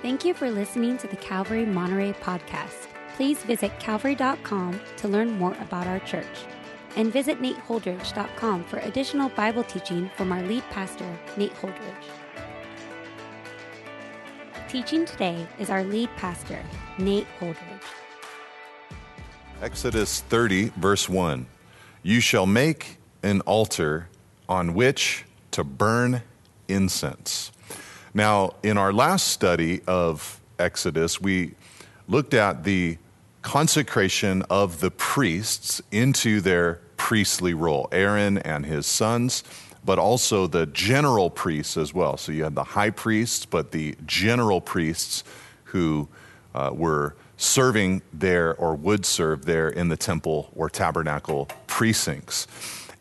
Thank you for listening to the Calvary Monterey podcast. Please visit calvary.com to learn more about our church. And visit nateholdridge.com for additional Bible teaching from our lead pastor, Nate Holdridge. Teaching today is our lead pastor, Nate Holdridge. Exodus 30, verse 1. You shall make an altar on which to burn incense. Now, in our last study of Exodus, we looked at the consecration of the priests into their priestly role Aaron and his sons, but also the general priests as well. So you had the high priests, but the general priests who uh, were serving there or would serve there in the temple or tabernacle precincts.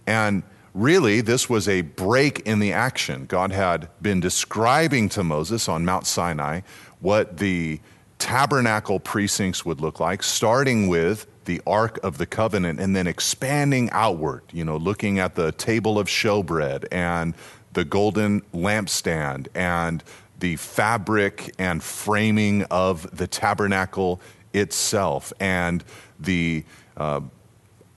And really, this was a break in the action. God had been describing to Moses on Mount Sinai what the tabernacle precincts would look like, starting with the Ark of the Covenant and then expanding outward, you know, looking at the table of showbread and the golden lampstand and the fabric and framing of the tabernacle itself and the uh,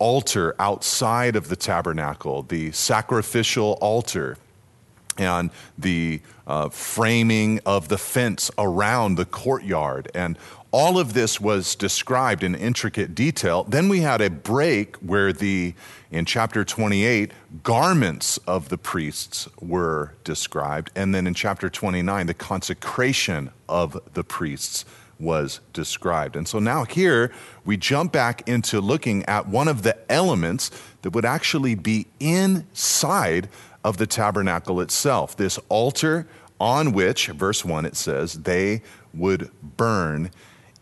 altar outside of the tabernacle, the sacrificial altar, and the uh, framing of the fence around the courtyard. And all of this was described in intricate detail. Then we had a break where the, in chapter 28, garments of the priests were described. And then in chapter 29, the consecration of the priests was described. And so now here we jump back into looking at one of the elements that would actually be inside of the tabernacle itself. This altar on which, verse 1, it says, they would burn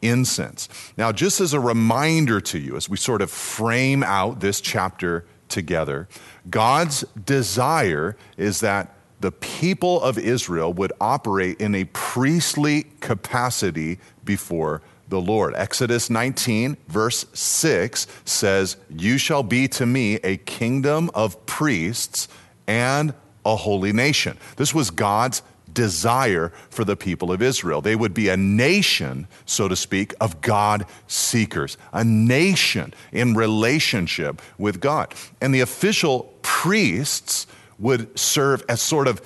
incense. Now, just as a reminder to you, as we sort of frame out this chapter together, God's desire is that the people of Israel would operate in a priestly capacity before the Lord. Exodus 19, verse 6 says, You shall be to me a kingdom of priests and a holy nation. This was God's desire for the people of Israel. They would be a nation, so to speak, of God seekers, a nation in relationship with God. And the official priests would serve as sort of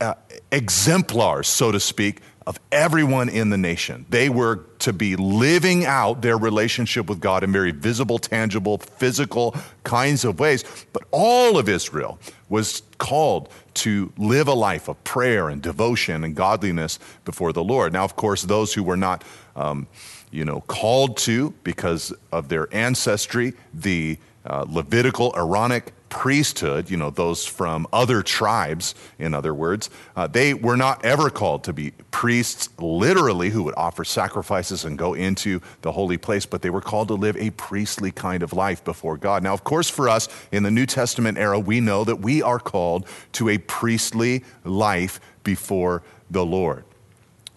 uh, exemplars, so to speak, of everyone in the nation. They were to be living out their relationship with God in very visible, tangible, physical kinds of ways. But all of Israel was called to live a life of prayer and devotion and godliness before the Lord. Now, of course, those who were not, um, you know, called to because of their ancestry, the uh, Levitical, Aaronic priesthood, you know, those from other tribes, in other words, uh, they were not ever called to be priests literally who would offer sacrifices and go into the holy place, but they were called to live a priestly kind of life before God. Now, of course, for us in the New Testament era, we know that we are called to a priestly life before the Lord.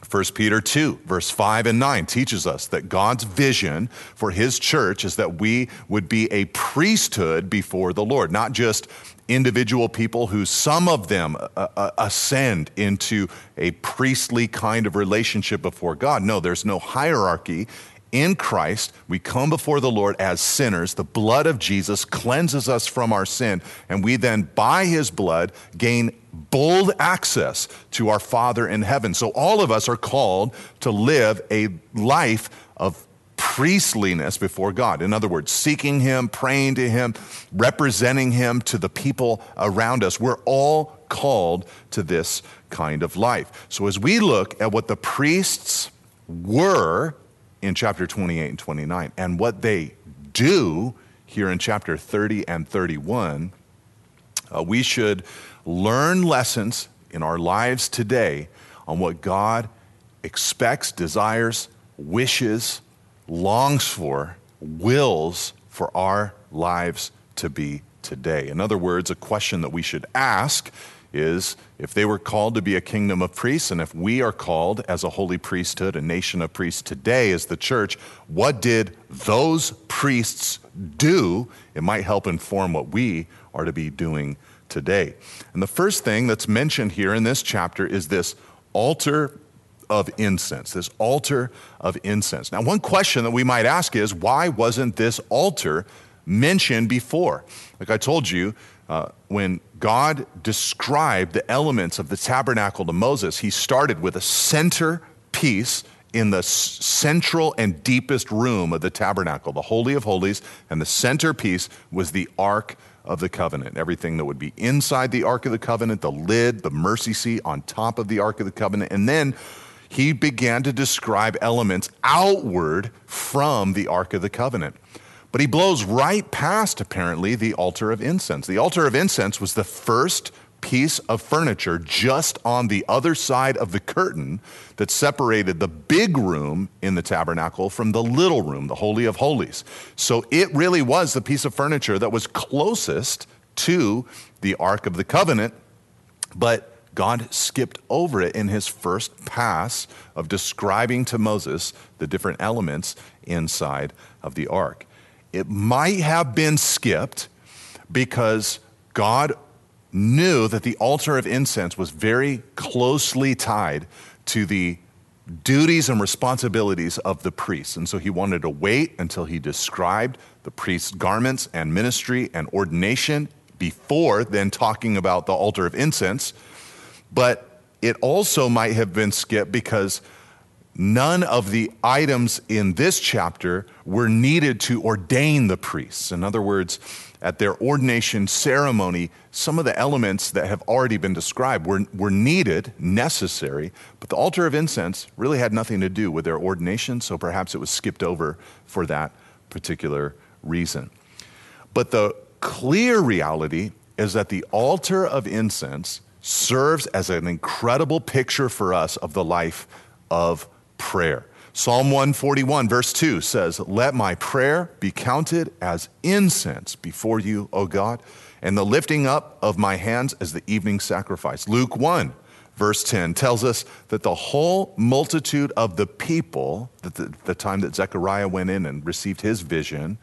1 Peter 2, verse 5 and 9 teaches us that God's vision for his church is that we would be a priesthood before the Lord, not just individual people who some of them uh, uh, ascend into a priestly kind of relationship before God. No, there's no hierarchy in Christ, we come before the Lord as sinners. The blood of Jesus cleanses us from our sin, and we then, by his blood, gain bold access to our Father in heaven. So, all of us are called to live a life of priestliness before God. In other words, seeking him, praying to him, representing him to the people around us. We're all called to this kind of life. So, as we look at what the priests were, in chapter 28 and 29. And what they do here in chapter 30 and 31, uh, we should learn lessons in our lives today on what God expects, desires, wishes, longs for, wills for our lives to be today. In other words, a question that we should ask is if they were called to be a kingdom of priests, and if we are called as a holy priesthood, a nation of priests today as the church, what did those priests do? It might help inform what we are to be doing today. And the first thing that's mentioned here in this chapter is this altar of incense, this altar of incense. Now, one question that we might ask is why wasn't this altar mentioned before? Like I told you, uh, when God described the elements of the tabernacle to Moses, he started with a center piece in the central and deepest room of the tabernacle, the Holy of Holies, and the centerpiece was the Ark of the Covenant. Everything that would be inside the Ark of the Covenant, the lid, the mercy seat on top of the Ark of the Covenant, and then he began to describe elements outward from the Ark of the Covenant. But he blows right past, apparently, the altar of incense. The altar of incense was the first piece of furniture just on the other side of the curtain that separated the big room in the tabernacle from the little room, the Holy of Holies. So it really was the piece of furniture that was closest to the Ark of the Covenant, but God skipped over it in his first pass of describing to Moses the different elements inside of the ark. It might have been skipped because God knew that the altar of incense was very closely tied to the duties and responsibilities of the priests. And so he wanted to wait until he described the priest's garments and ministry and ordination before then talking about the altar of incense. But it also might have been skipped because none of the items in this chapter were needed to ordain the priests. In other words, at their ordination ceremony, some of the elements that have already been described were, were needed, necessary, but the altar of incense really had nothing to do with their ordination, so perhaps it was skipped over for that particular reason. But the clear reality is that the altar of incense serves as an incredible picture for us of the life of prayer. Psalm 141, verse 2 says, Let my prayer be counted as incense before you, O God, and the lifting up of my hands as the evening sacrifice. Luke 1, verse 10 tells us that the whole multitude of the people, at the, the time that Zechariah went in and received his vision,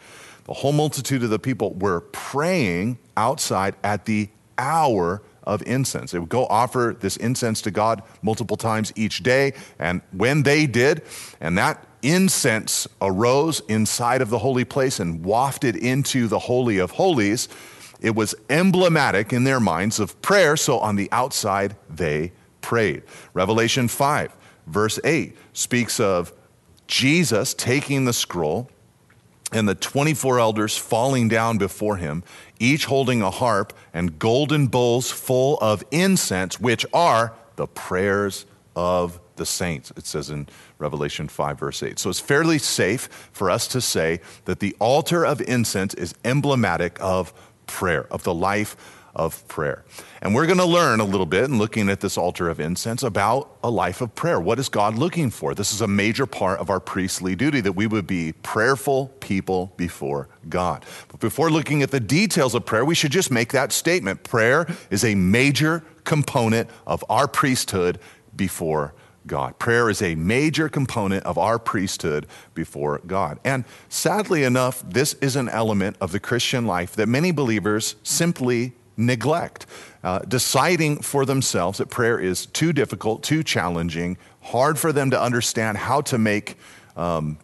the whole multitude of the people were praying outside at the hour of incense. They would go offer this incense to God multiple times each day. And when they did, and that incense arose inside of the holy place and wafted into the Holy of Holies, it was emblematic in their minds of prayer. So on the outside, they prayed. Revelation 5, verse 8, speaks of Jesus taking the scroll and the 24 elders falling down before him, each holding a harp and golden bowls full of incense, which are the prayers of the saints. It says in Revelation 5, verse 8. So it's fairly safe for us to say that the altar of incense is emblematic of prayer, of the life of prayer. And we're going to learn a little bit in looking at this altar of incense about a life of prayer. What is God looking for? This is a major part of our priestly duty that we would be prayerful people before God. But before looking at the details of prayer, we should just make that statement. Prayer is a major component of our priesthood before God. Prayer is a major component of our priesthood before God. And sadly enough, this is an element of the Christian life that many believers simply neglect, uh, deciding for themselves that prayer is too difficult, too challenging, hard for them to understand how to make um,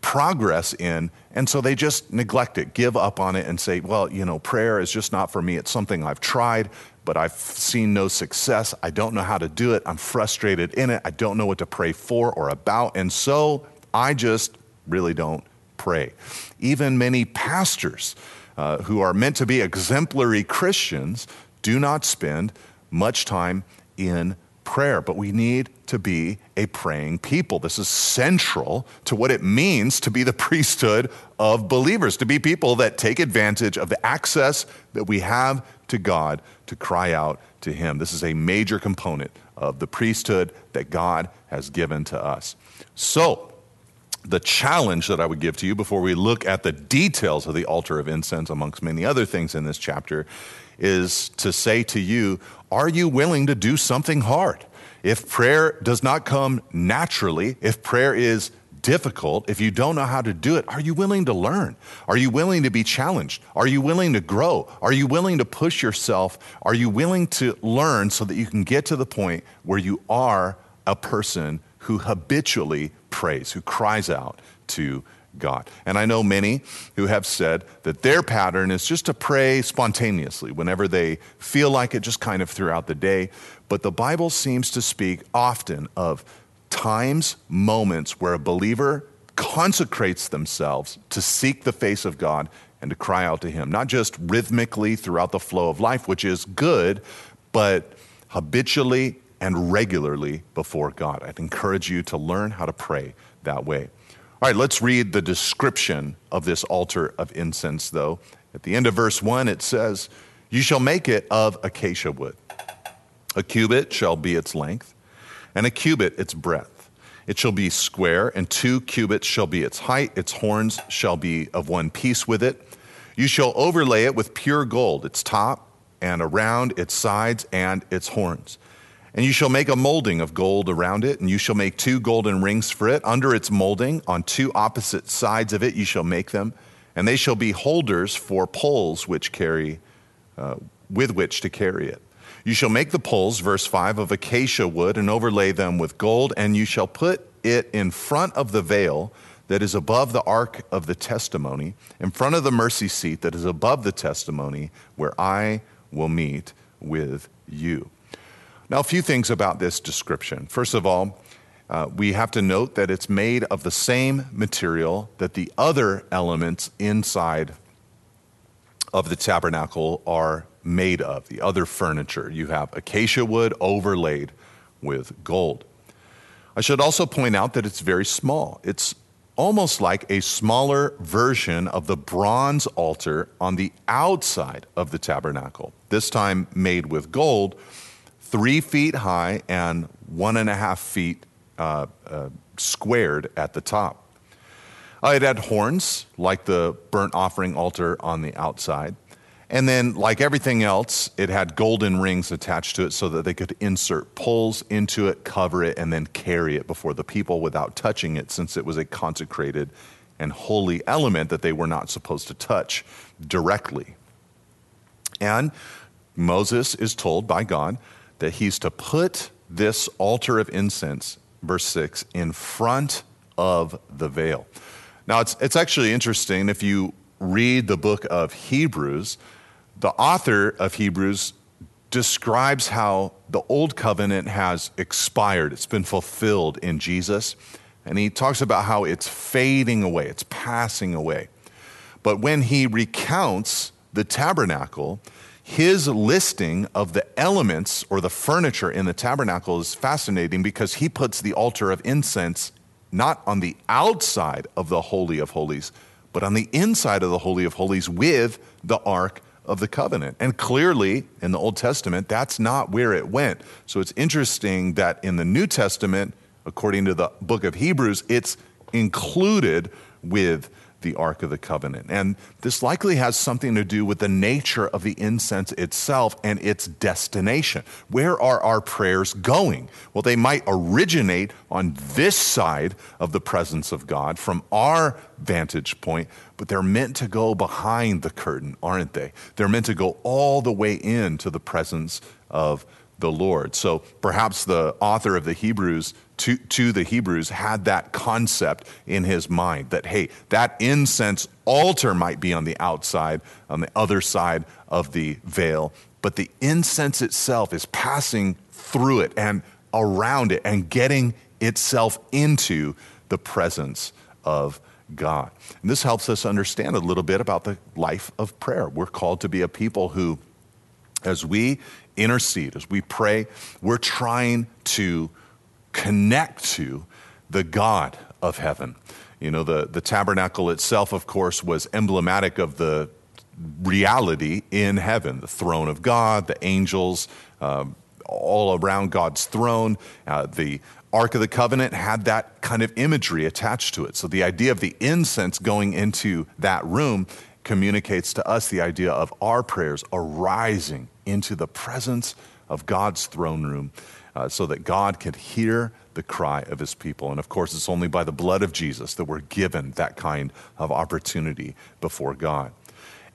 progress in. And so they just neglect it, give up on it, and say, well, you know, prayer is just not for me. It's something I've tried, but I've seen no success. I don't know how to do it. I'm frustrated in it. I don't know what to pray for or about. And so I just really don't pray. Even many pastors uh, who are meant to be exemplary Christians do not spend much time in prayer, but we need to be a praying people. This is central to what it means to be the priesthood of believers, to be people that take advantage of the access that we have to God to cry out to Him. This is a major component of the priesthood that God has given to us. So, the challenge that I would give to you before we look at the details of the altar of incense, amongst many other things in this chapter, is to say to you, are you willing to do something hard? If prayer does not come naturally, if prayer is difficult, if you don't know how to do it, are you willing to learn? Are you willing to be challenged? Are you willing to grow? Are you willing to push yourself? Are you willing to learn so that you can get to the point where you are a person who habitually prays, who cries out to God. And I know many who have said that their pattern is just to pray spontaneously whenever they feel like it, just kind of throughout the day. But the Bible seems to speak often of times, moments where a believer consecrates themselves to seek the face of God and to cry out to Him, not just rhythmically throughout the flow of life, which is good, but habitually and regularly before God. I'd encourage you to learn how to pray that way. All right, let's read the description of this altar of incense, though. At the end of verse 1, it says, You shall make it of acacia wood. A cubit shall be its length, and a cubit its breadth. It shall be square, and two cubits shall be its height. Its horns shall be of one piece with it. You shall overlay it with pure gold, its top and around its sides and its horns. And you shall make a molding of gold around it, and you shall make two golden rings for it. Under its molding, on two opposite sides of it, you shall make them, and they shall be holders for poles which carry, uh, with which to carry it. You shall make the poles, verse 5, of acacia wood and overlay them with gold, and you shall put it in front of the veil that is above the ark of the testimony, in front of the mercy seat that is above the testimony, where I will meet with you. Now, a few things about this description. First of all, uh, we have to note that it's made of the same material that the other elements inside of the tabernacle are made of, the other furniture. You have acacia wood overlaid with gold. I should also point out that it's very small. It's almost like a smaller version of the bronze altar on the outside of the tabernacle, this time made with gold, three feet high and one and a half feet uh, uh, squared at the top. Uh, it had horns, like the burnt offering altar on the outside. And then, like everything else, it had golden rings attached to it so that they could insert poles into it, cover it, and then carry it before the people without touching it, since it was a consecrated and holy element that they were not supposed to touch directly. And Moses is told by God that he's to put this altar of incense, verse 6, in front of the veil. Now, it's, it's actually interesting if you read the book of Hebrews the author of Hebrews describes how the old covenant has expired, it's been fulfilled in Jesus. And he talks about how it's fading away, it's passing away. But when he recounts the tabernacle, his listing of the elements or the furniture in the tabernacle is fascinating because he puts the altar of incense not on the outside of the Holy of Holies, but on the inside of the Holy of Holies with the Ark of the covenant. And clearly, in the Old Testament, that's not where it went. So it's interesting that in the New Testament, according to the book of Hebrews, it's included with the Ark of the Covenant. And this likely has something to do with the nature of the incense itself and its destination. Where are our prayers going? Well, they might originate on this side of the presence of God from our vantage point, but they're meant to go behind the curtain, aren't they? They're meant to go all the way into the presence of the Lord. So perhaps the author of the Hebrews to, to the Hebrews had that concept in his mind that, hey, that incense altar might be on the outside, on the other side of the veil, but the incense itself is passing through it and around it and getting itself into the presence of God. And this helps us understand a little bit about the life of prayer. We're called to be a people who, as we intercede, as we pray, we're trying to connect to the God of heaven. You know, the, the tabernacle itself, of course, was emblematic of the reality in heaven the throne of God, the angels, uh, all around God's throne. Uh, the Ark of the Covenant had that kind of imagery attached to it. So the idea of the incense going into that room communicates to us the idea of our prayers arising into the presence of God's throne room uh, so that God can hear the cry of his people. And of course, it's only by the blood of Jesus that we're given that kind of opportunity before God.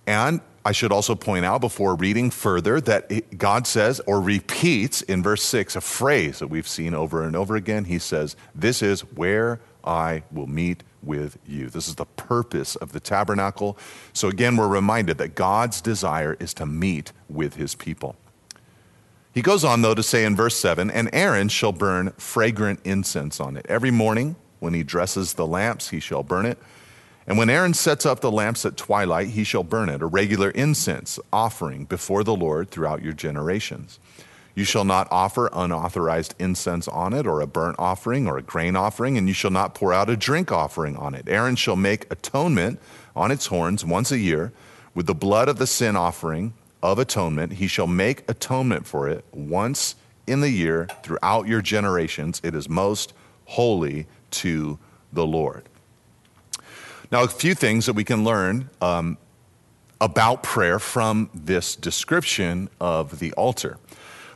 And I should also point out before reading further that God says or repeats in verse 6 a phrase that we've seen over and over again. He says, This is where I will meet with you. This is the purpose of the tabernacle. So again, we're reminded that God's desire is to meet with his people. He goes on, though, to say in verse 7 And Aaron shall burn fragrant incense on it. Every morning when he dresses the lamps, he shall burn it. And when Aaron sets up the lamps at twilight, he shall burn it, a regular incense offering before the Lord throughout your generations. You shall not offer unauthorized incense on it, or a burnt offering, or a grain offering, and you shall not pour out a drink offering on it. Aaron shall make atonement on its horns once a year with the blood of the sin offering of atonement. He shall make atonement for it once in the year throughout your generations. It is most holy to the Lord. Now, a few things that we can learn um, about prayer from this description of the altar.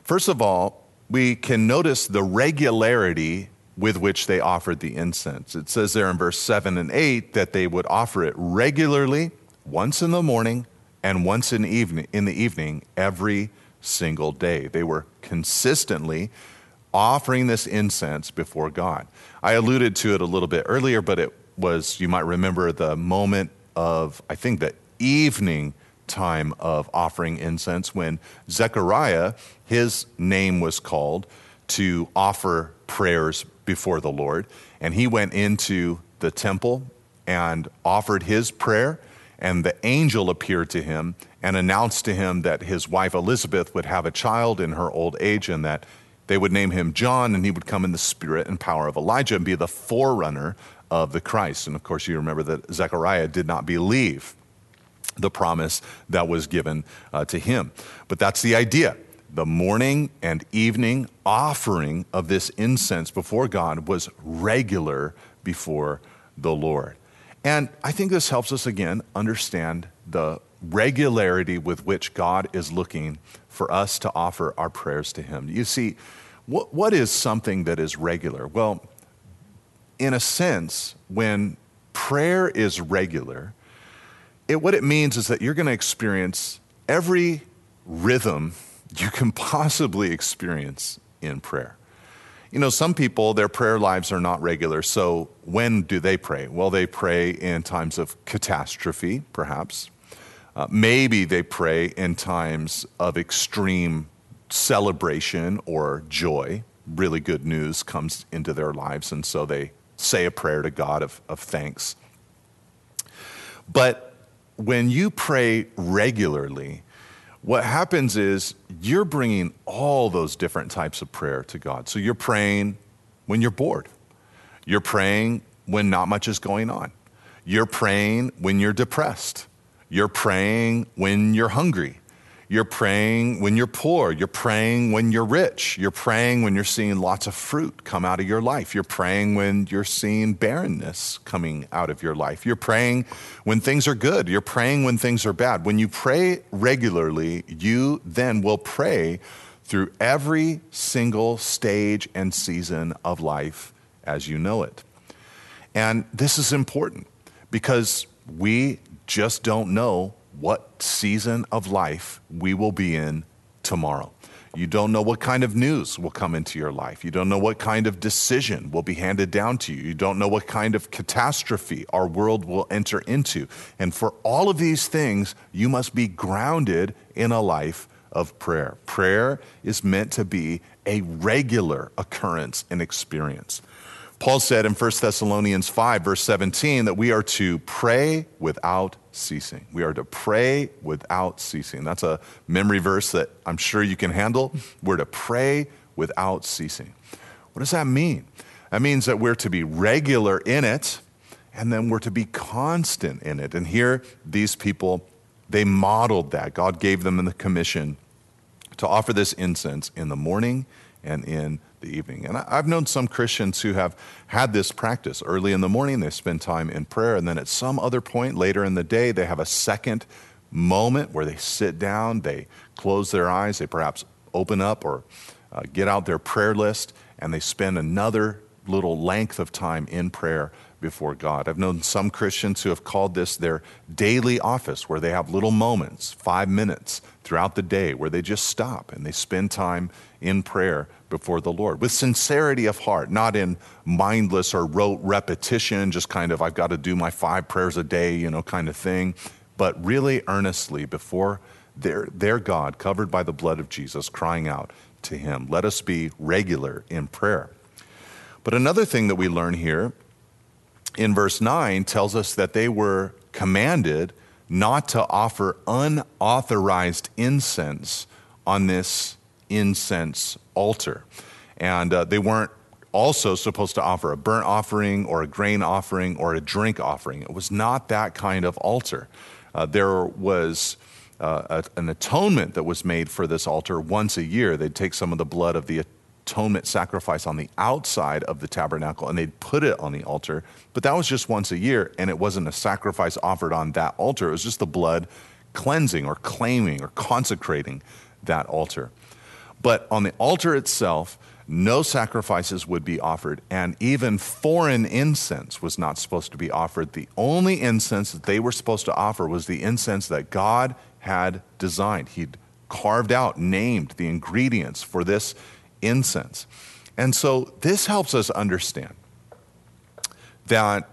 First of all, we can notice the regularity with which they offered the incense. It says there in verse 7 and 8 that they would offer it regularly, once in the morning and once in, evening, in the evening, every single day. They were consistently offering this incense before God. I alluded to it a little bit earlier, but it was, you might remember, the moment of, I think, the evening time of offering incense when Zechariah, his name was called to offer prayers before the Lord. And he went into the temple and offered his prayer. And the angel appeared to him and announced to him that his wife Elizabeth would have a child in her old age and that they would name him John, and he would come in the spirit and power of Elijah and be the forerunner of the Christ. And of course, you remember that Zechariah did not believe the promise that was given uh, to him. But that's the idea. The morning and evening offering of this incense before God was regular before the Lord. And I think this helps us again understand the regularity with which God is looking for us to offer our prayers to Him. You see, what, what is something that is regular? Well, in a sense, when prayer is regular, it, what it means is that you're going to experience every rhythm you can possibly experience in prayer. You know, some people, their prayer lives are not regular. So when do they pray? Well, they pray in times of catastrophe, perhaps. Uh, maybe they pray in times of extreme celebration or joy. Really good news comes into their lives, and so they say a prayer to God of, of thanks. But when you pray regularly, what happens is you're bringing all those different types of prayer to God. So you're praying when you're bored, you're praying when not much is going on, you're praying when you're depressed, you're praying when you're hungry, you're praying when you're poor. You're praying when you're rich. You're praying when you're seeing lots of fruit come out of your life. You're praying when you're seeing barrenness coming out of your life. You're praying when things are good. You're praying when things are bad. When you pray regularly, you then will pray through every single stage and season of life as you know it. And this is important because we just don't know what season of life we will be in tomorrow. You don't know what kind of news will come into your life. You don't know what kind of decision will be handed down to you. You don't know what kind of catastrophe our world will enter into. And for all of these things, you must be grounded in a life of prayer. Prayer is meant to be a regular occurrence and experience. Paul said in 1 Thessalonians 5, verse 17, that we are to pray without ceasing. We are to pray without ceasing. That's a memory verse that I'm sure you can handle. We're to pray without ceasing. What does that mean? That means that we're to be regular in it, and then we're to be constant in it. And here, these people, they modeled that. God gave them the commission to offer this incense in the morning and in the evening. And I've known some Christians who have had this practice. Early in the morning, they spend time in prayer, and then at some other point later in the day, they have a second moment where they sit down, they close their eyes, they perhaps open up or uh, get out their prayer list, and they spend another little length of time in prayer before God. I've known some Christians who have called this their daily office, where they have little moments, five minutes throughout the day, where they just stop and they spend time in prayer before the Lord with sincerity of heart, not in mindless or rote repetition, just kind of, I've got to do my five prayers a day, you know, kind of thing, but really earnestly before their, their God, covered by the blood of Jesus, crying out to Him. Let us be regular in prayer. But another thing that we learn here in verse 9 tells us that they were commanded not to offer unauthorized incense on this incense altar. And uh, they weren't also supposed to offer a burnt offering or a grain offering or a drink offering. It was not that kind of altar. Uh, there was uh, a, an atonement that was made for this altar once a year. They'd take some of the blood of the atonement sacrifice on the outside of the tabernacle and they'd put it on the altar. But that was just once a year, and it wasn't a sacrifice offered on that altar. It was just the blood cleansing or claiming or consecrating that altar. But on the altar itself, no sacrifices would be offered, and even foreign incense was not supposed to be offered. The only incense that they were supposed to offer was the incense that God had designed. He'd carved out, named the ingredients for this incense. And so this helps us understand that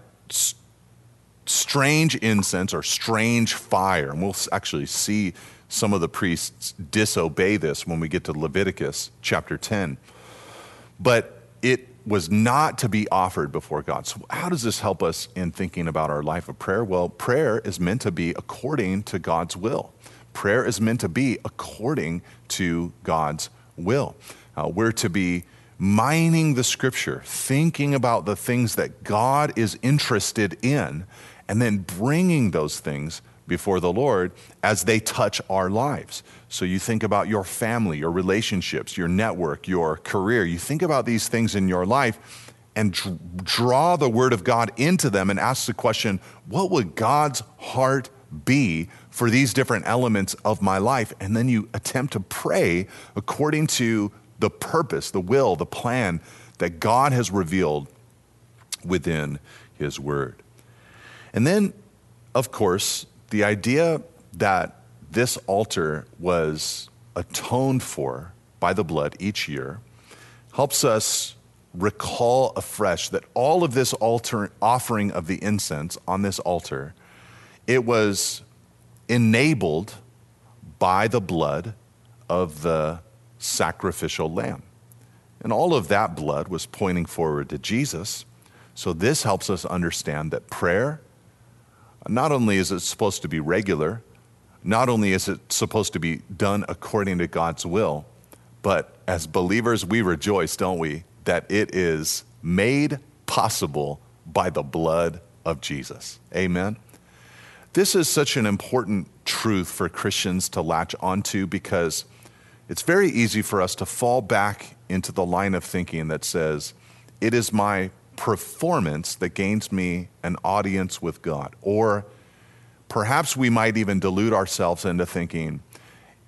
strange incense or strange fire, and we'll actually see some of the priests disobey this when we get to Leviticus chapter 10. But it was not to be offered before God. So, how does this help us in thinking about our life of prayer? Well, prayer is meant to be according to God's will. Prayer is meant to be according to God's will. Uh, we're to be mining the scripture, thinking about the things that God is interested in, and then bringing those things before the Lord as they touch our lives. So you think about your family, your relationships, your network, your career. You think about these things in your life and draw the Word of God into them and ask the question what would God's heart be for these different elements of my life? And then you attempt to pray according to the purpose, the will, the plan that God has revealed within His Word. And then, of course, the idea that this altar was atoned for by the blood each year helps us recall afresh that all of this altar offering of the incense on this altar it was enabled by the blood of the sacrificial lamb. And all of that blood was pointing forward to Jesus. So this helps us understand that prayer, not only is it supposed to be regular, not only is it supposed to be done according to God's will, but as believers, we rejoice, don't we, that it is made possible by the blood of Jesus. Amen. This is such an important truth for Christians to latch onto because it's very easy for us to fall back into the line of thinking that says, it is my performance that gains me an audience with God. Or perhaps we might even delude ourselves into thinking,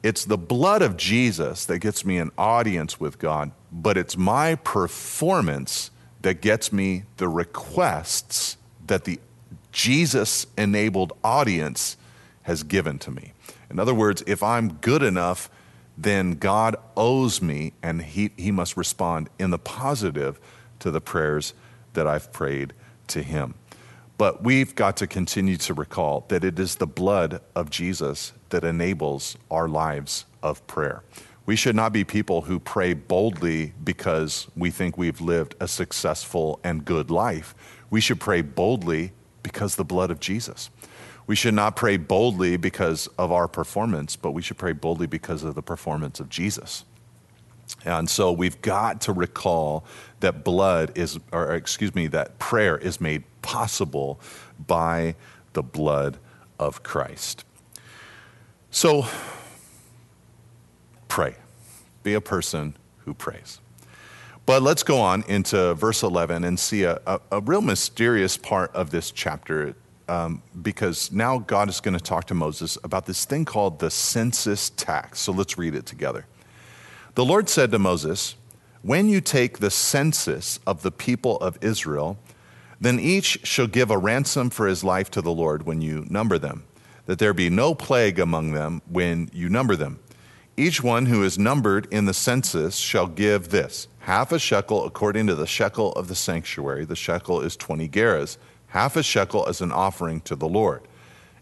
it's the blood of Jesus that gets me an audience with God, but it's my performance that gets me the requests that the Jesus enabled audience has given to me. In other words, if I'm good enough, then God owes me and he, he must respond in the positive to the prayers that I've prayed to him. But we've got to continue to recall that it is the blood of Jesus that enables our lives of prayer. We should not be people who pray boldly because we think we've lived a successful and good life. We should pray boldly because the blood of Jesus. We should not pray boldly because of our performance, but we should pray boldly because of the performance of Jesus. And so we've got to recall that blood is, or excuse me, that prayer is made possible by the blood of Christ. So pray. Be a person who prays. But let's go on into verse 11 and see a, a, a real mysterious part of this chapter um, because now God is going to talk to Moses about this thing called the census tax. So let's read it together. The Lord said to Moses, when you take the census of the people of Israel, then each shall give a ransom for his life to the Lord when you number them, that there be no plague among them when you number them. Each one who is numbered in the census shall give this half a shekel according to the shekel of the sanctuary. The shekel is 20 gerahs, half a shekel as an offering to the Lord.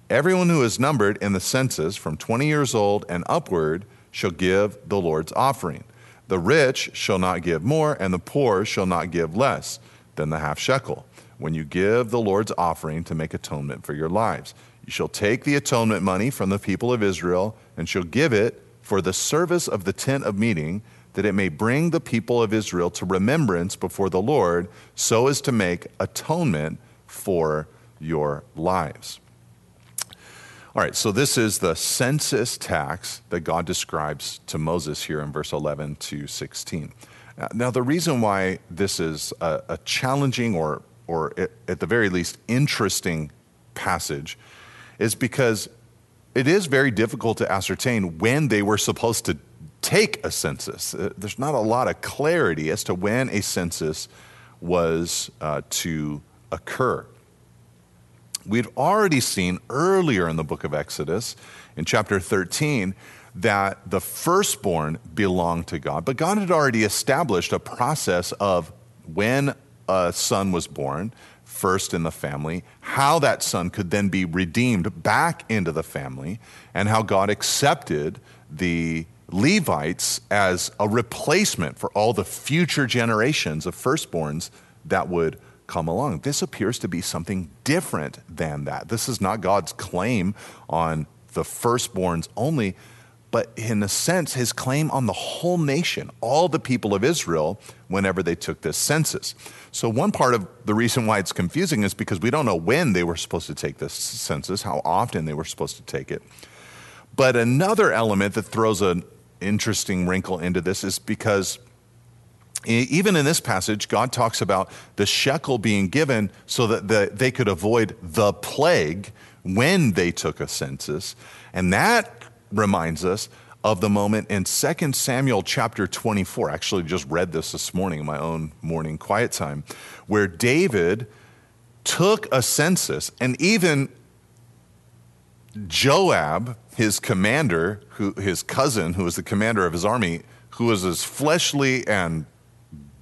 Everyone who is numbered in the census from 20 years old and upward shall give the Lord's offering. The rich shall not give more, and the poor shall not give less than the half shekel when you give the Lord's offering to make atonement for your lives. You shall take the atonement money from the people of Israel and shall give it for the service of the tent of meeting, that it may bring the people of Israel to remembrance before the Lord, so as to make atonement for your lives. All right, so this is the census tax that God describes to Moses here in verse 11 to 16. Now, the reason why this is a, a challenging or, or at the very least interesting passage is because it is very difficult to ascertain when they were supposed to take a census. Uh, there's not a lot of clarity as to when a census was uh, to occur. We'd already seen earlier in the book of Exodus, in chapter 13, that the firstborn belonged to God, but God had already established a process of when a son was born, first in the family, how that son could then be redeemed back into the family, and how God accepted the Levites as a replacement for all the future generations of firstborns that would come along. This appears to be something different than that. This is not God's claim on the firstborns only, but in a sense, his claim on the whole nation, all the people of Israel, whenever they took this census. So, one part of the reason why it's confusing is because we don't know when they were supposed to take this census, how often they were supposed to take it. But another element that throws an interesting wrinkle into this is because even in this passage, God talks about the shekel being given so that the, they could avoid the plague when they took a census. And that reminds us of the moment in 2 Samuel chapter 24. I actually just read this this morning in my own morning quiet time, where David took a census and even Joab, his commander, who, his cousin, who was the commander of his army, who was as fleshly and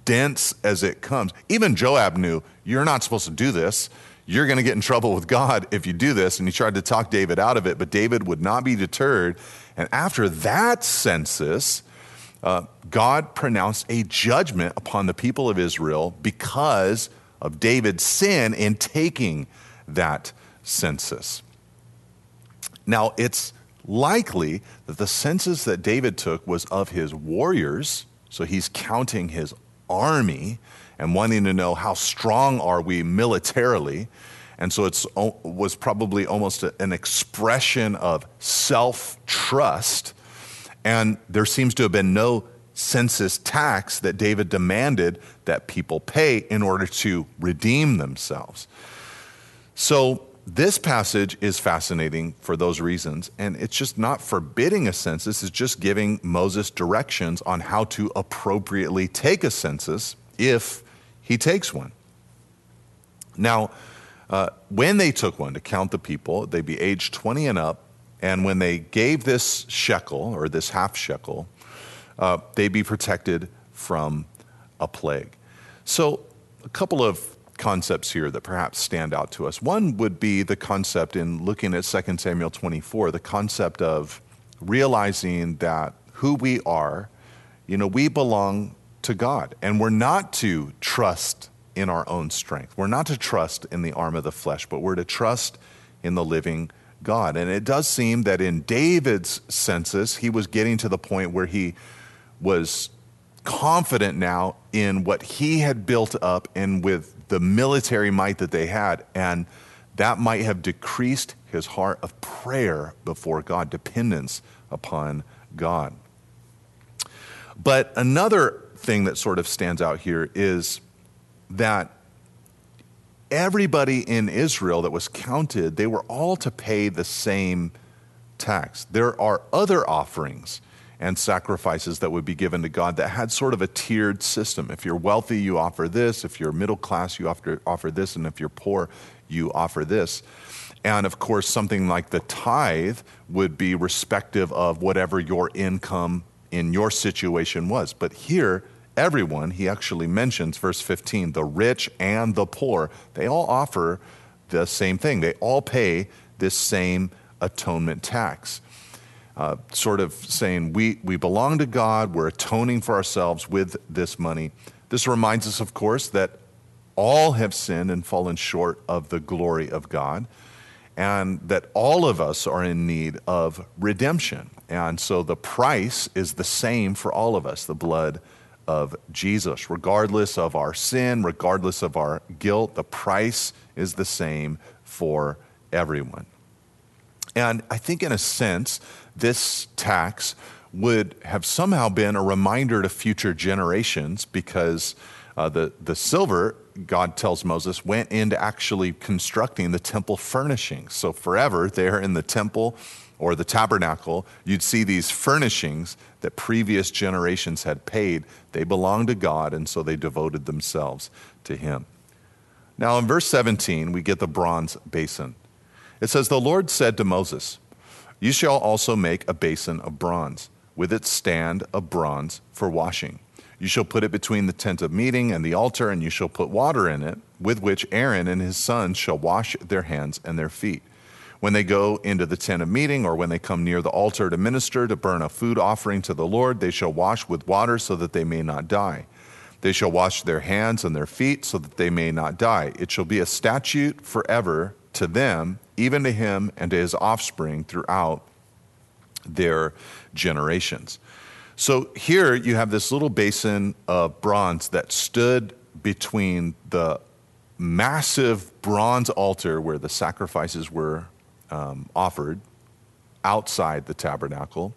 dense as it comes. Even Joab knew, you're not supposed to do this. You're going to get in trouble with God if you do this. And he tried to talk David out of it, but David would not be deterred. And after that census, uh, God pronounced a judgment upon the people of Israel because of David's sin in taking that census. Now, it's likely that the census that David took was of his warriors, so he's counting his army and wanting to know how strong are we militarily. And so it was probably almost an expression of self trust. And there seems to have been no census tax that David demanded that people pay in order to redeem themselves. So this passage is fascinating for those reasons, and it's just not forbidding a census, it's just giving Moses directions on how to appropriately take a census if he takes one. Now, uh, when they took one to count the people, they'd be aged 20 and up, and when they gave this shekel or this half shekel, uh, they'd be protected from a plague. So, a couple of concepts here that perhaps stand out to us. One would be the concept in looking at 2 Samuel 24, the concept of realizing that who we are, you know, we belong to God, and we're not to trust in our own strength. We're not to trust in the arm of the flesh, but we're to trust in the living God. And it does seem that in David's census, he was getting to the point where he was confident now in what he had built up and with the military might that they had. And that might have decreased his heart of prayer before God, dependence upon God. But another thing that sort of stands out here is that everybody in Israel that was counted, they were all to pay the same tax. There are other offerings and sacrifices that would be given to God that had sort of a tiered system. If you're wealthy, you offer this. If you're middle class, you offer, offer this. And if you're poor, you offer this. And of course, something like the tithe would be respective of whatever your income in your situation was. But here, everyone, he actually mentions, verse 15, the rich and the poor, they all offer the same thing. They all pay this same atonement tax. Uh, sort of saying, we, we belong to God, we're atoning for ourselves with this money. This reminds us, of course, that all have sinned and fallen short of the glory of God, and that all of us are in need of redemption. And so the price is the same for all of us the blood of Jesus. Regardless of our sin, regardless of our guilt, the price is the same for everyone. And I think, in a sense, this tax would have somehow been a reminder to future generations because uh, the, the silver, God tells Moses, went into actually constructing the temple furnishings. So, forever, there in the temple or the tabernacle, you'd see these furnishings that previous generations had paid. They belonged to God, and so they devoted themselves to Him. Now, in verse 17, we get the bronze basin. It says, The Lord said to Moses, You shall also make a basin of bronze, with its stand of bronze for washing. You shall put it between the tent of meeting and the altar, and you shall put water in it, with which Aaron and his sons shall wash their hands and their feet. When they go into the tent of meeting, or when they come near the altar to minister, to burn a food offering to the Lord, they shall wash with water so that they may not die. They shall wash their hands and their feet so that they may not die. It shall be a statute forever to them, even to him and to his offspring throughout their generations. So here you have this little basin of bronze that stood between the massive bronze altar where the sacrifices were um, offered outside the tabernacle.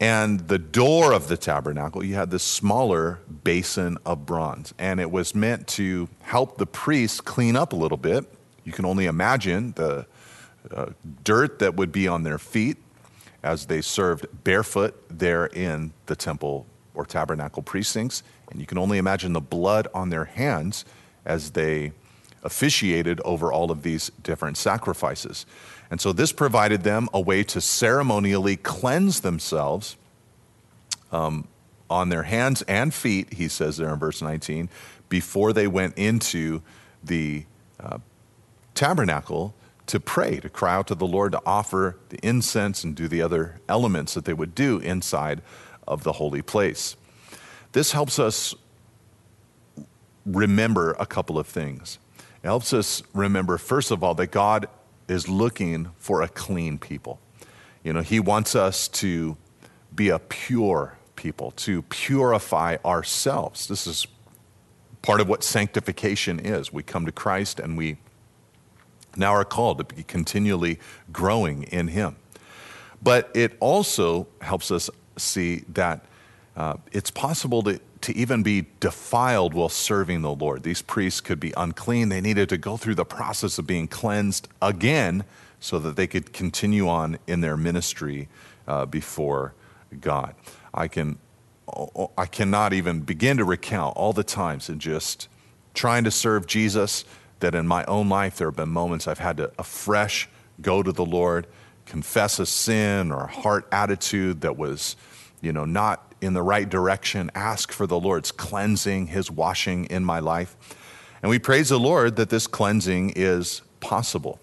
And the door of the tabernacle, you had this smaller basin of bronze. And it was meant to help the priests clean up a little bit. You can only imagine the uh, dirt that would be on their feet as they served barefoot there in the temple or tabernacle precincts. And you can only imagine the blood on their hands as they officiated over all of these different sacrifices. And so this provided them a way to ceremonially cleanse themselves um, on their hands and feet, he says there in verse 19, before they went into the uh, tabernacle to pray, to cry out to the Lord, to offer the incense and do the other elements that they would do inside of the holy place. This helps us remember a couple of things. It helps us remember, first of all, that God is looking for a clean people. You know, He wants us to be a pure people, to purify ourselves. This is part of what sanctification is. We come to Christ and we now are called to be continually growing in Him. But it also helps us see that uh, it's possible to, to even be defiled while serving the Lord. These priests could be unclean. They needed to go through the process of being cleansed again so that they could continue on in their ministry uh, before God. I, can, I cannot even begin to recount all the times in just trying to serve Jesus that in my own life there have been moments I've had to afresh go to the Lord, confess a sin or a heart attitude that was, you know, not in the right direction, ask for the Lord's cleansing, his washing in my life. And we praise the Lord that this cleansing is possible.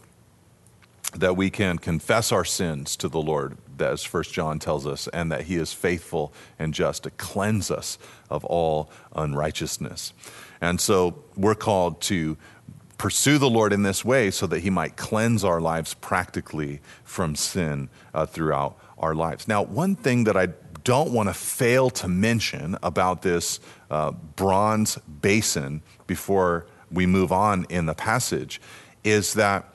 That we can confess our sins to the Lord, as First John tells us, and that He is faithful and just to cleanse us of all unrighteousness. And so we're called to pursue the Lord in this way so that He might cleanse our lives practically from sin uh, throughout our lives. Now, one thing that I don't want to fail to mention about this uh, bronze basin before we move on in the passage is that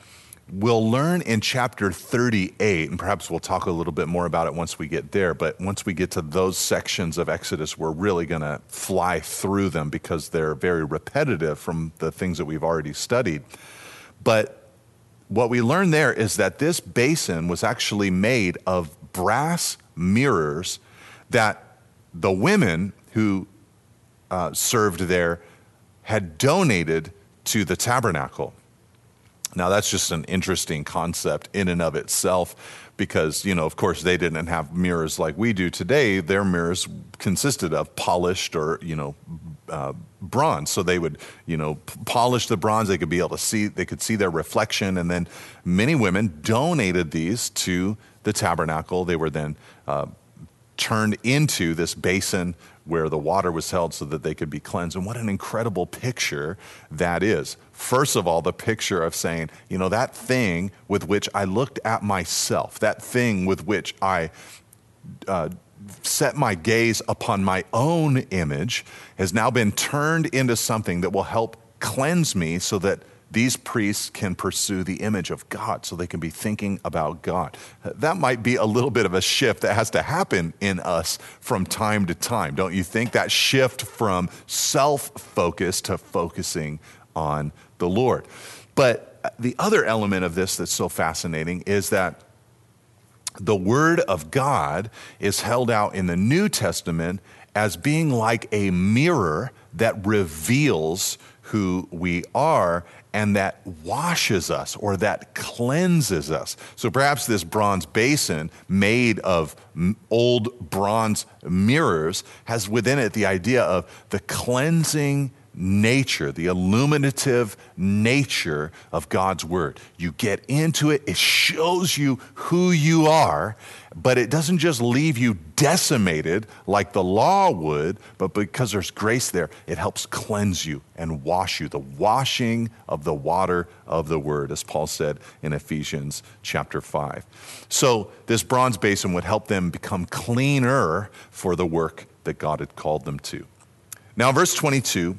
we'll learn in chapter 38, and perhaps we'll talk a little bit more about it once we get there, but once we get to those sections of Exodus, we're really going to fly through them because they're very repetitive from the things that we've already studied. But what we learn there is that this basin was actually made of brass mirrors that the women who uh, served there had donated to the tabernacle. Now, that's just an interesting concept in and of itself because, you know, of course, they didn't have mirrors like we do today. Their mirrors consisted of polished or, you know, uh, bronze. So they would, you know, polish the bronze. They could be able to see, they could see their reflection. And then many women donated these to the tabernacle. They were then uh, turned into this basin where the water was held so that they could be cleansed. And what an incredible picture that is. First of all, the picture of saying, you know, that thing with which I looked at myself, that thing with which I uh, set my gaze upon my own image, has now been turned into something that will help cleanse me so that these priests can pursue the image of God so they can be thinking about God. That might be a little bit of a shift that has to happen in us from time to time, don't you think? That shift from self focus to focusing on the Lord. But the other element of this that's so fascinating is that the Word of God is held out in the New Testament as being like a mirror that reveals who we are and that washes us or that cleanses us. So perhaps this bronze basin made of old bronze mirrors has within it the idea of the cleansing nature, the illuminative nature of God's Word. You get into it, it shows you who you are, but it doesn't just leave you decimated like the law would, but because there's grace there, it helps cleanse you and wash you. The washing of the water of the Word, as Paul said in Ephesians chapter 5. So, this bronze basin would help them become cleaner for the work that God had called them to. Now, verse 22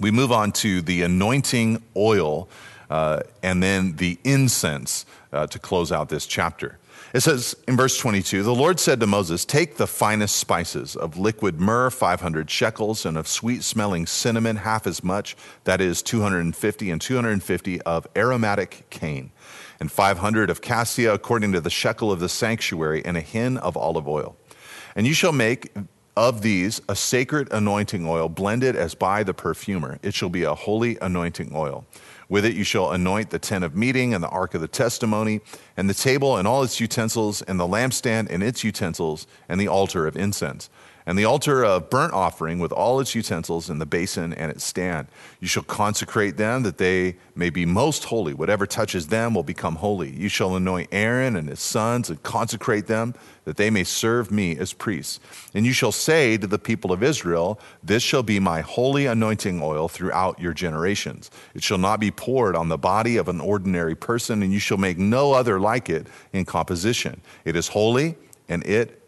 we move on to the anointing oil uh, and then the incense uh, to close out this chapter. It says in verse 22 The Lord said to Moses, Take the finest spices of liquid myrrh, 500 shekels, and of sweet smelling cinnamon, half as much, that is 250, and 250 of aromatic cane, and 500 of cassia, according to the shekel of the sanctuary, and a hin of olive oil. And you shall make of these a sacred anointing oil blended as by the perfumer. It shall be a holy anointing oil. With it you shall anoint the tent of meeting and the ark of the testimony, and the table and all its utensils, and the lampstand and its utensils, and the altar of incense and the altar of burnt offering with all its utensils and the basin and its stand. You shall consecrate them that they may be most holy. Whatever touches them will become holy. You shall anoint Aaron and his sons and consecrate them that they may serve me as priests. And you shall say to the people of Israel, This shall be my holy anointing oil throughout your generations. It shall not be poured on the body of an ordinary person, and you shall make no other like it in composition. It is holy, and it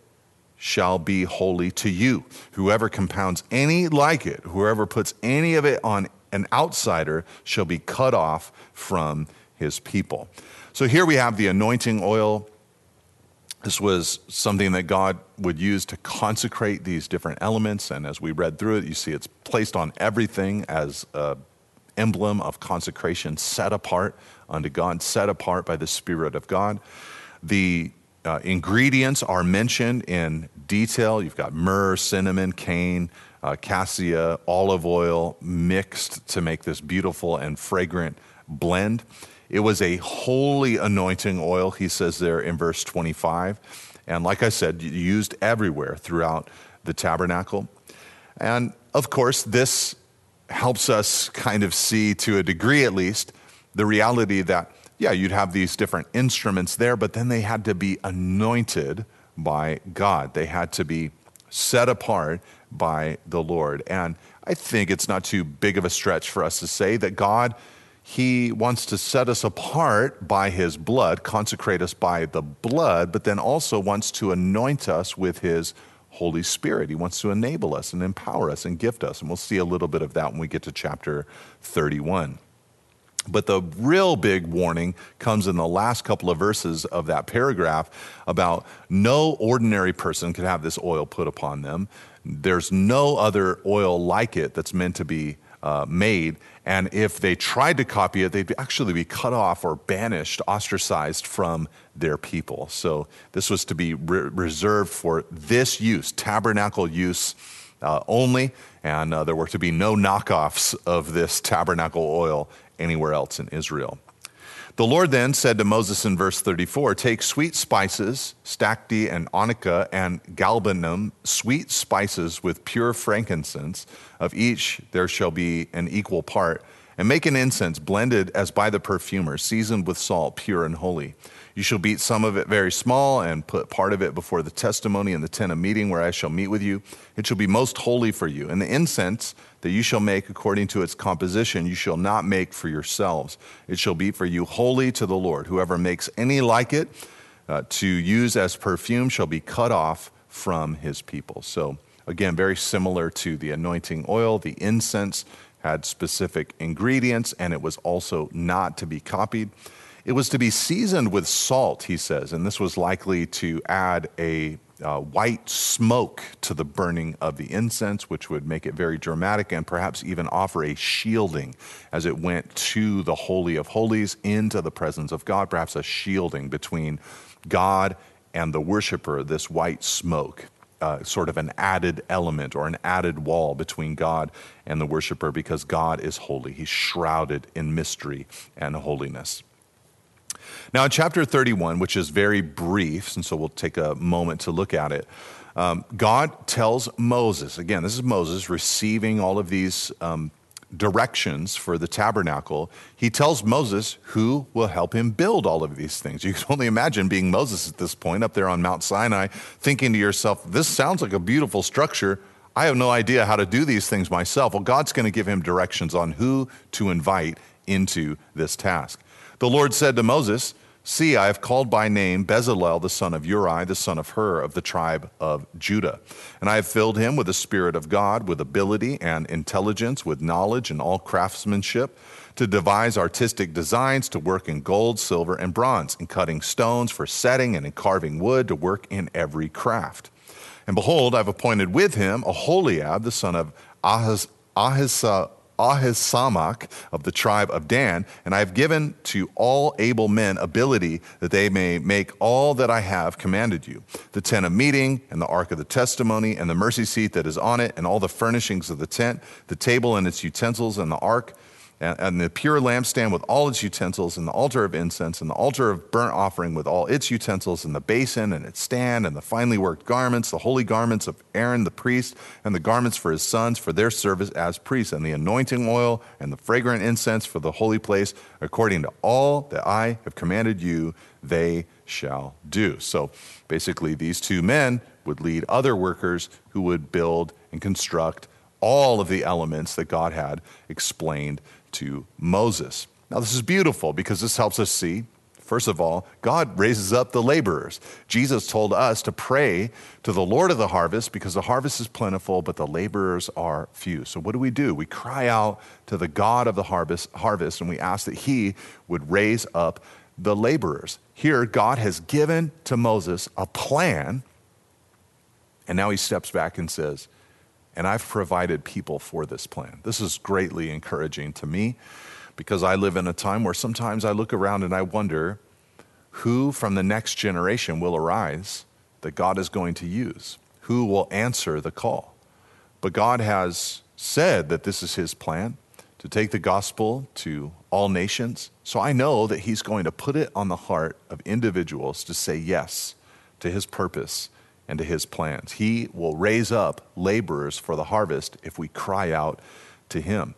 shall be holy to you. Whoever compounds any like it, whoever puts any of it on an outsider, shall be cut off from his people. So here we have the anointing oil. This was something that God would use to consecrate these different elements. And as we read through it, you see it's placed on everything as an emblem of consecration, set apart unto God, set apart by the Spirit of God. The uh, ingredients are mentioned in detail. You've got myrrh, cinnamon, cane, uh, cassia, olive oil mixed to make this beautiful and fragrant blend. It was a holy anointing oil, he says there in verse 25. And like I said, used everywhere throughout the tabernacle. And of course, this helps us kind of see, to a degree at least, the reality that yeah, you'd have these different instruments there, but then they had to be anointed by God. They had to be set apart by the Lord. And I think it's not too big of a stretch for us to say that God, He wants to set us apart by His blood, consecrate us by the blood, but then also wants to anoint us with His Holy Spirit. He wants to enable us and empower us and gift us. And we'll see a little bit of that when we get to chapter 31. But the real big warning comes in the last couple of verses of that paragraph about no ordinary person could have this oil put upon them. There's no other oil like it that's meant to be uh, made. And if they tried to copy it, they'd actually be cut off or banished, ostracized from their people. So this was to be re- reserved for this use, tabernacle use uh, only. And uh, there were to be no knockoffs of this tabernacle oil anywhere else in Israel. The Lord then said to Moses in verse 34 Take sweet spices, stacte and onycha and galbanum, sweet spices with pure frankincense. Of each there shall be an equal part. And make an incense blended as by the perfumer, seasoned with salt, pure and holy. You shall beat some of it very small and put part of it before the testimony in the tent of meeting where I shall meet with you. It shall be most holy for you. And the incense that you shall make according to its composition, you shall not make for yourselves. It shall be for you holy to the Lord. Whoever makes any like it uh, to use as perfume shall be cut off from his people. So, again, very similar to the anointing oil, the incense had specific ingredients, and it was also not to be copied. It was to be seasoned with salt, he says, and this was likely to add a uh, white smoke to the burning of the incense, which would make it very dramatic and perhaps even offer a shielding as it went to the Holy of Holies into the presence of God, perhaps a shielding between God and the worshiper, this white smoke. Uh, sort of an added element or an added wall between God and the worshiper because God is holy. He's shrouded in mystery and holiness. Now, in chapter 31, which is very brief, and so we'll take a moment to look at it, um, God tells Moses, again, this is Moses receiving all of these um, directions for the tabernacle. He tells Moses who will help him build all of these things. You can only imagine being Moses at this point up there on Mount Sinai, thinking to yourself, this sounds like a beautiful structure. I have no idea how to do these things myself. Well, God's going to give him directions on who to invite into this task. The Lord said to Moses, See, I have called by name Bezalel, the son of Uri, the son of Hur, of the tribe of Judah. And I have filled him with the Spirit of God, with ability and intelligence, with knowledge and all craftsmanship, to devise artistic designs, to work in gold, silver, and bronze, in cutting stones for setting, and in carving wood, to work in every craft. And behold, I've appointed with him Aholiab, the son of Ahaz, Ahisamach of the tribe of Dan, and I have given to all able men ability that they may make all that I have commanded you. The tent of meeting, and the ark of the testimony, and the mercy seat that is on it, and all the furnishings of the tent, the table and its utensils, and the ark and the pure lampstand with all its utensils, and the altar of incense, and the altar of burnt offering with all its utensils, and the basin and its stand, and the finely worked garments, the holy garments of Aaron the priest, and the garments for his sons for their service as priests, and the anointing oil, and the fragrant incense for the holy place, according to all that I have commanded you, they shall do. So basically, these two men would lead other workers who would build and construct all of the elements that God had explained to Moses. Now, this is beautiful because this helps us see, first of all, God raises up the laborers. Jesus told us to pray to the Lord of the harvest because the harvest is plentiful, but the laborers are few. So, what do we do? We cry out to the God of the harvest, harvest and we ask that He would raise up the laborers. Here, God has given to Moses a plan, and now He steps back and says, and I've provided people for this plan. This is greatly encouraging to me because I live in a time where sometimes I look around and I wonder who from the next generation will arise that God is going to use, who will answer the call. But God has said that this is His plan to take the gospel to all nations. So I know that He's going to put it on the heart of individuals to say yes to His purpose and to his plans. He will raise up laborers for the harvest if we cry out to him.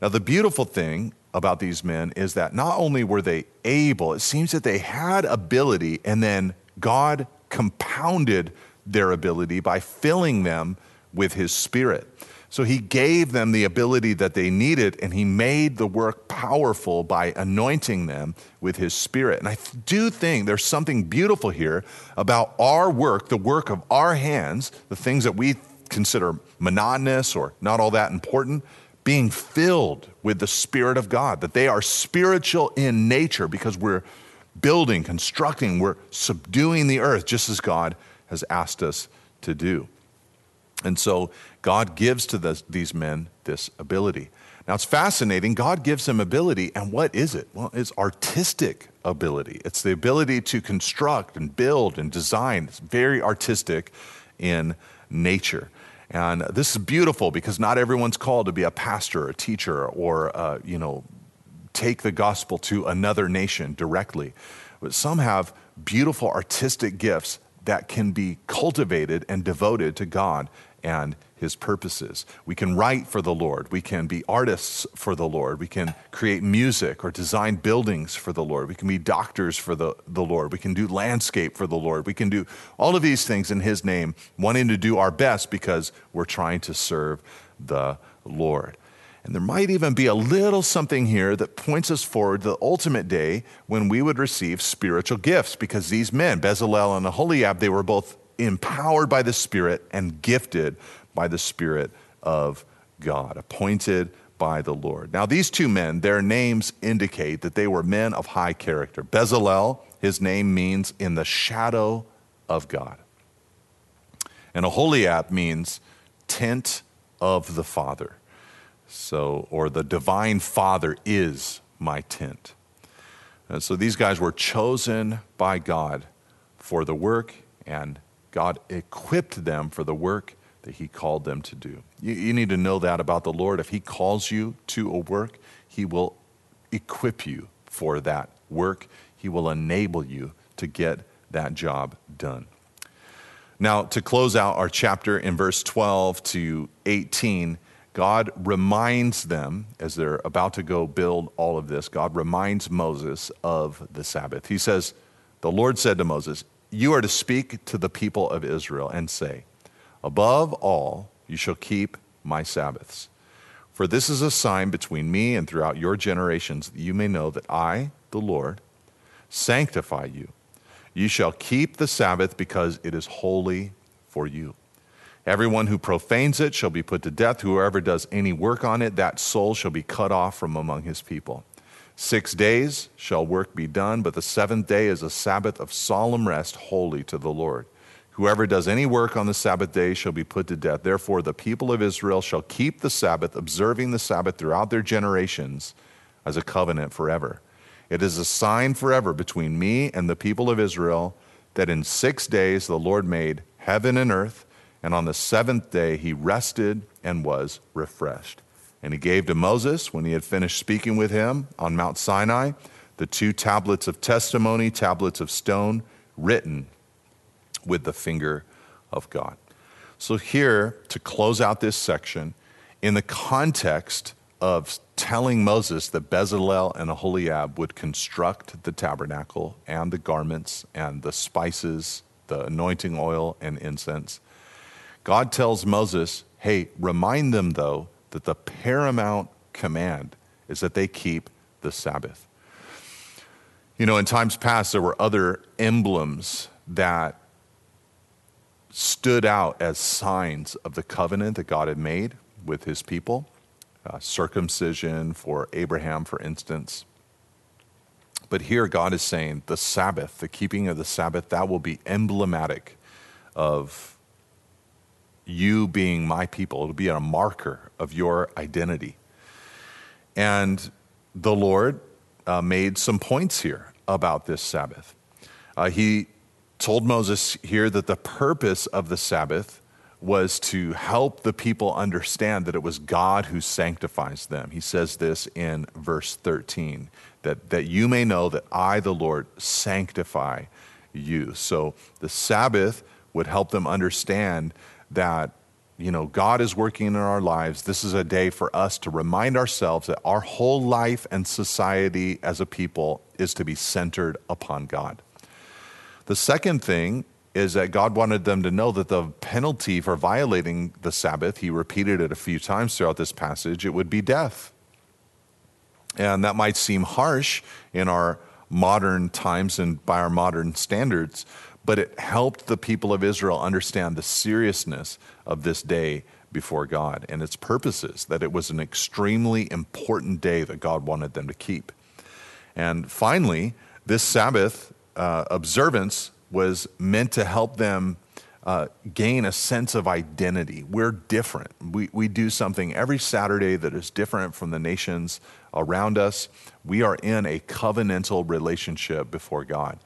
Now, the beautiful thing about these men is that not only were they able, it seems that they had ability, and then God compounded their ability by filling them with his spirit. So he gave them the ability that they needed, and he made the work powerful by anointing them with his spirit. And I do think there's something beautiful here about our work, the work of our hands, the things that we consider monotonous or not all that important, being filled with the Spirit of God, that they are spiritual in nature because we're building, constructing, we're subduing the earth just as God has asked us to do. And so God gives to this, these men this ability. Now it's fascinating. God gives them ability, and what is it? Well, it's artistic ability. It's the ability to construct and build and design. It's very artistic in nature. And this is beautiful because not everyone's called to be a pastor, a teacher, or uh, you know, take the gospel to another nation directly. But some have beautiful artistic gifts that can be cultivated and devoted to God and his purposes. We can write for the Lord. We can be artists for the Lord. We can create music or design buildings for the Lord. We can be doctors for the, the Lord. We can do landscape for the Lord. We can do all of these things in his name, wanting to do our best because we're trying to serve the Lord. And there might even be a little something here that points us forward to the ultimate day when we would receive spiritual gifts because these men, Bezalel and Aholiab, they were both empowered by the Spirit and gifted by the Spirit of God, appointed by the Lord. Now, these two men, their names indicate that they were men of high character. Bezalel, his name means in the shadow of God. And Aholiab means tent of the Father. So, or the divine Father is my tent. And so these guys were chosen by God for the work, and God equipped them for the work that He called them to do. You, you need to know that about the Lord. If He calls you to a work, He will equip you for that work, He will enable you to get that job done. Now, to close out our chapter in verse 12 to 18, God reminds them, as they're about to go build all of this, God reminds Moses of the Sabbath. He says, The Lord said to Moses, You are to speak to the people of Israel and say, Above all, you shall keep my Sabbaths. For this is a sign between me and throughout your generations, that you may know that I, the Lord, sanctify you. You shall keep the Sabbath because it is holy for you. Everyone who profanes it shall be put to death. Whoever does any work on it, that soul shall be cut off from among his people. Six days shall work be done, but the seventh day is a Sabbath of solemn rest, holy to the Lord. Whoever does any work on the Sabbath day shall be put to death. Therefore, the people of Israel shall keep the Sabbath, observing the Sabbath throughout their generations as a covenant forever. It is a sign forever between me and the people of Israel that in six days the Lord made heaven and earth and on the seventh day he rested and was refreshed. And he gave to Moses, when he had finished speaking with him on Mount Sinai, the two tablets of testimony, tablets of stone, written with the finger of God. So, here, to close out this section, in the context of telling Moses that Bezalel and Aholiab would construct the tabernacle and the garments and the spices, the anointing oil and incense, God tells Moses, hey, remind them though that the paramount command is that they keep the Sabbath. You know, in times past, there were other emblems that stood out as signs of the covenant that God had made with his people. Uh, circumcision for Abraham, for instance. But here, God is saying the Sabbath, the keeping of the Sabbath, that will be emblematic of you being my people. It'll be a marker of your identity. And the Lord uh, made some points here about this Sabbath. Uh, he told Moses here that the purpose of the Sabbath was to help the people understand that it was God who sanctifies them. He says this in verse 13 that, that you may know that I, the Lord, sanctify you. So the Sabbath would help them understand that you know God is working in our lives. This is a day for us to remind ourselves that our whole life and society as a people is to be centered upon God. The second thing is that God wanted them to know that the penalty for violating the Sabbath, he repeated it a few times throughout this passage, it would be death. And that might seem harsh in our modern times and by our modern standards, but it helped the people of Israel understand the seriousness of this day before God and its purposes, that it was an extremely important day that God wanted them to keep. And finally, this Sabbath uh, observance was meant to help them uh, gain a sense of identity. We're different. We, we do something every Saturday that is different from the nations around us. We are in a covenantal relationship before God.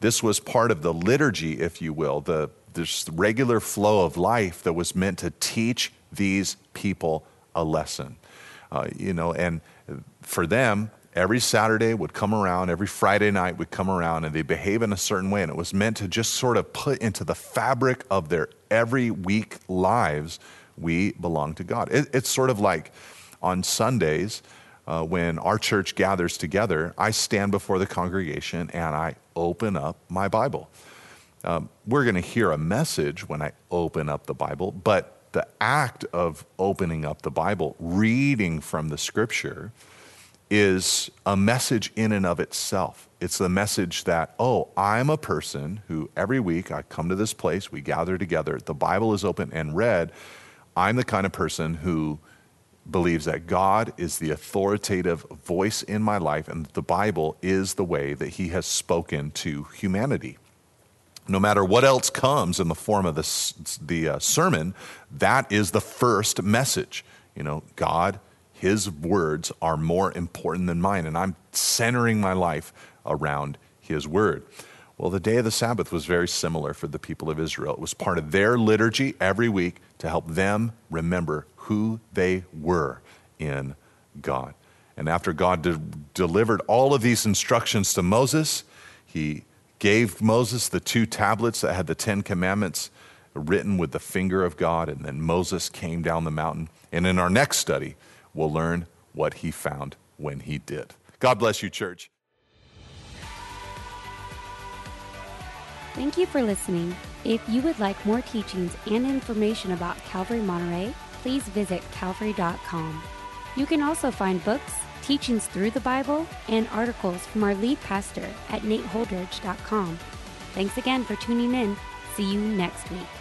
This was part of the liturgy, if you will, the this regular flow of life that was meant to teach these people a lesson. Uh, you know, and for them, every Saturday would come around, every Friday night would come around, and they behave in a certain way. And it was meant to just sort of put into the fabric of their every week lives, we belong to God. It, it's sort of like on Sundays, uh, when our church gathers together, I stand before the congregation and I open up my Bible. Um, we're going to hear a message when I open up the Bible, but the act of opening up the Bible, reading from the scripture, is a message in and of itself. It's the message that, oh, I'm a person who every week I come to this place, we gather together, the Bible is open and read. I'm the kind of person who believes that God is the authoritative voice in my life and the Bible is the way that He has spoken to humanity. No matter what else comes in the form of the, the uh, sermon, that is the first message. You know, God his words are more important than mine, and I'm centering my life around His word. Well, the day of the Sabbath was very similar for the people of Israel. It was part of their liturgy every week to help them remember who they were in God. And after God de- delivered all of these instructions to Moses, he gave Moses the two tablets that had the Ten Commandments written with the finger of God, and then Moses came down the mountain. And in our next study, we'll learn what he found when he did. God bless you, church. Thank you for listening. If you would like more teachings and information about Calvary Monterey, please visit calvary.com. You can also find books, teachings through the Bible, and articles from our lead pastor at nateholdridge.com. Thanks again for tuning in. See you next week.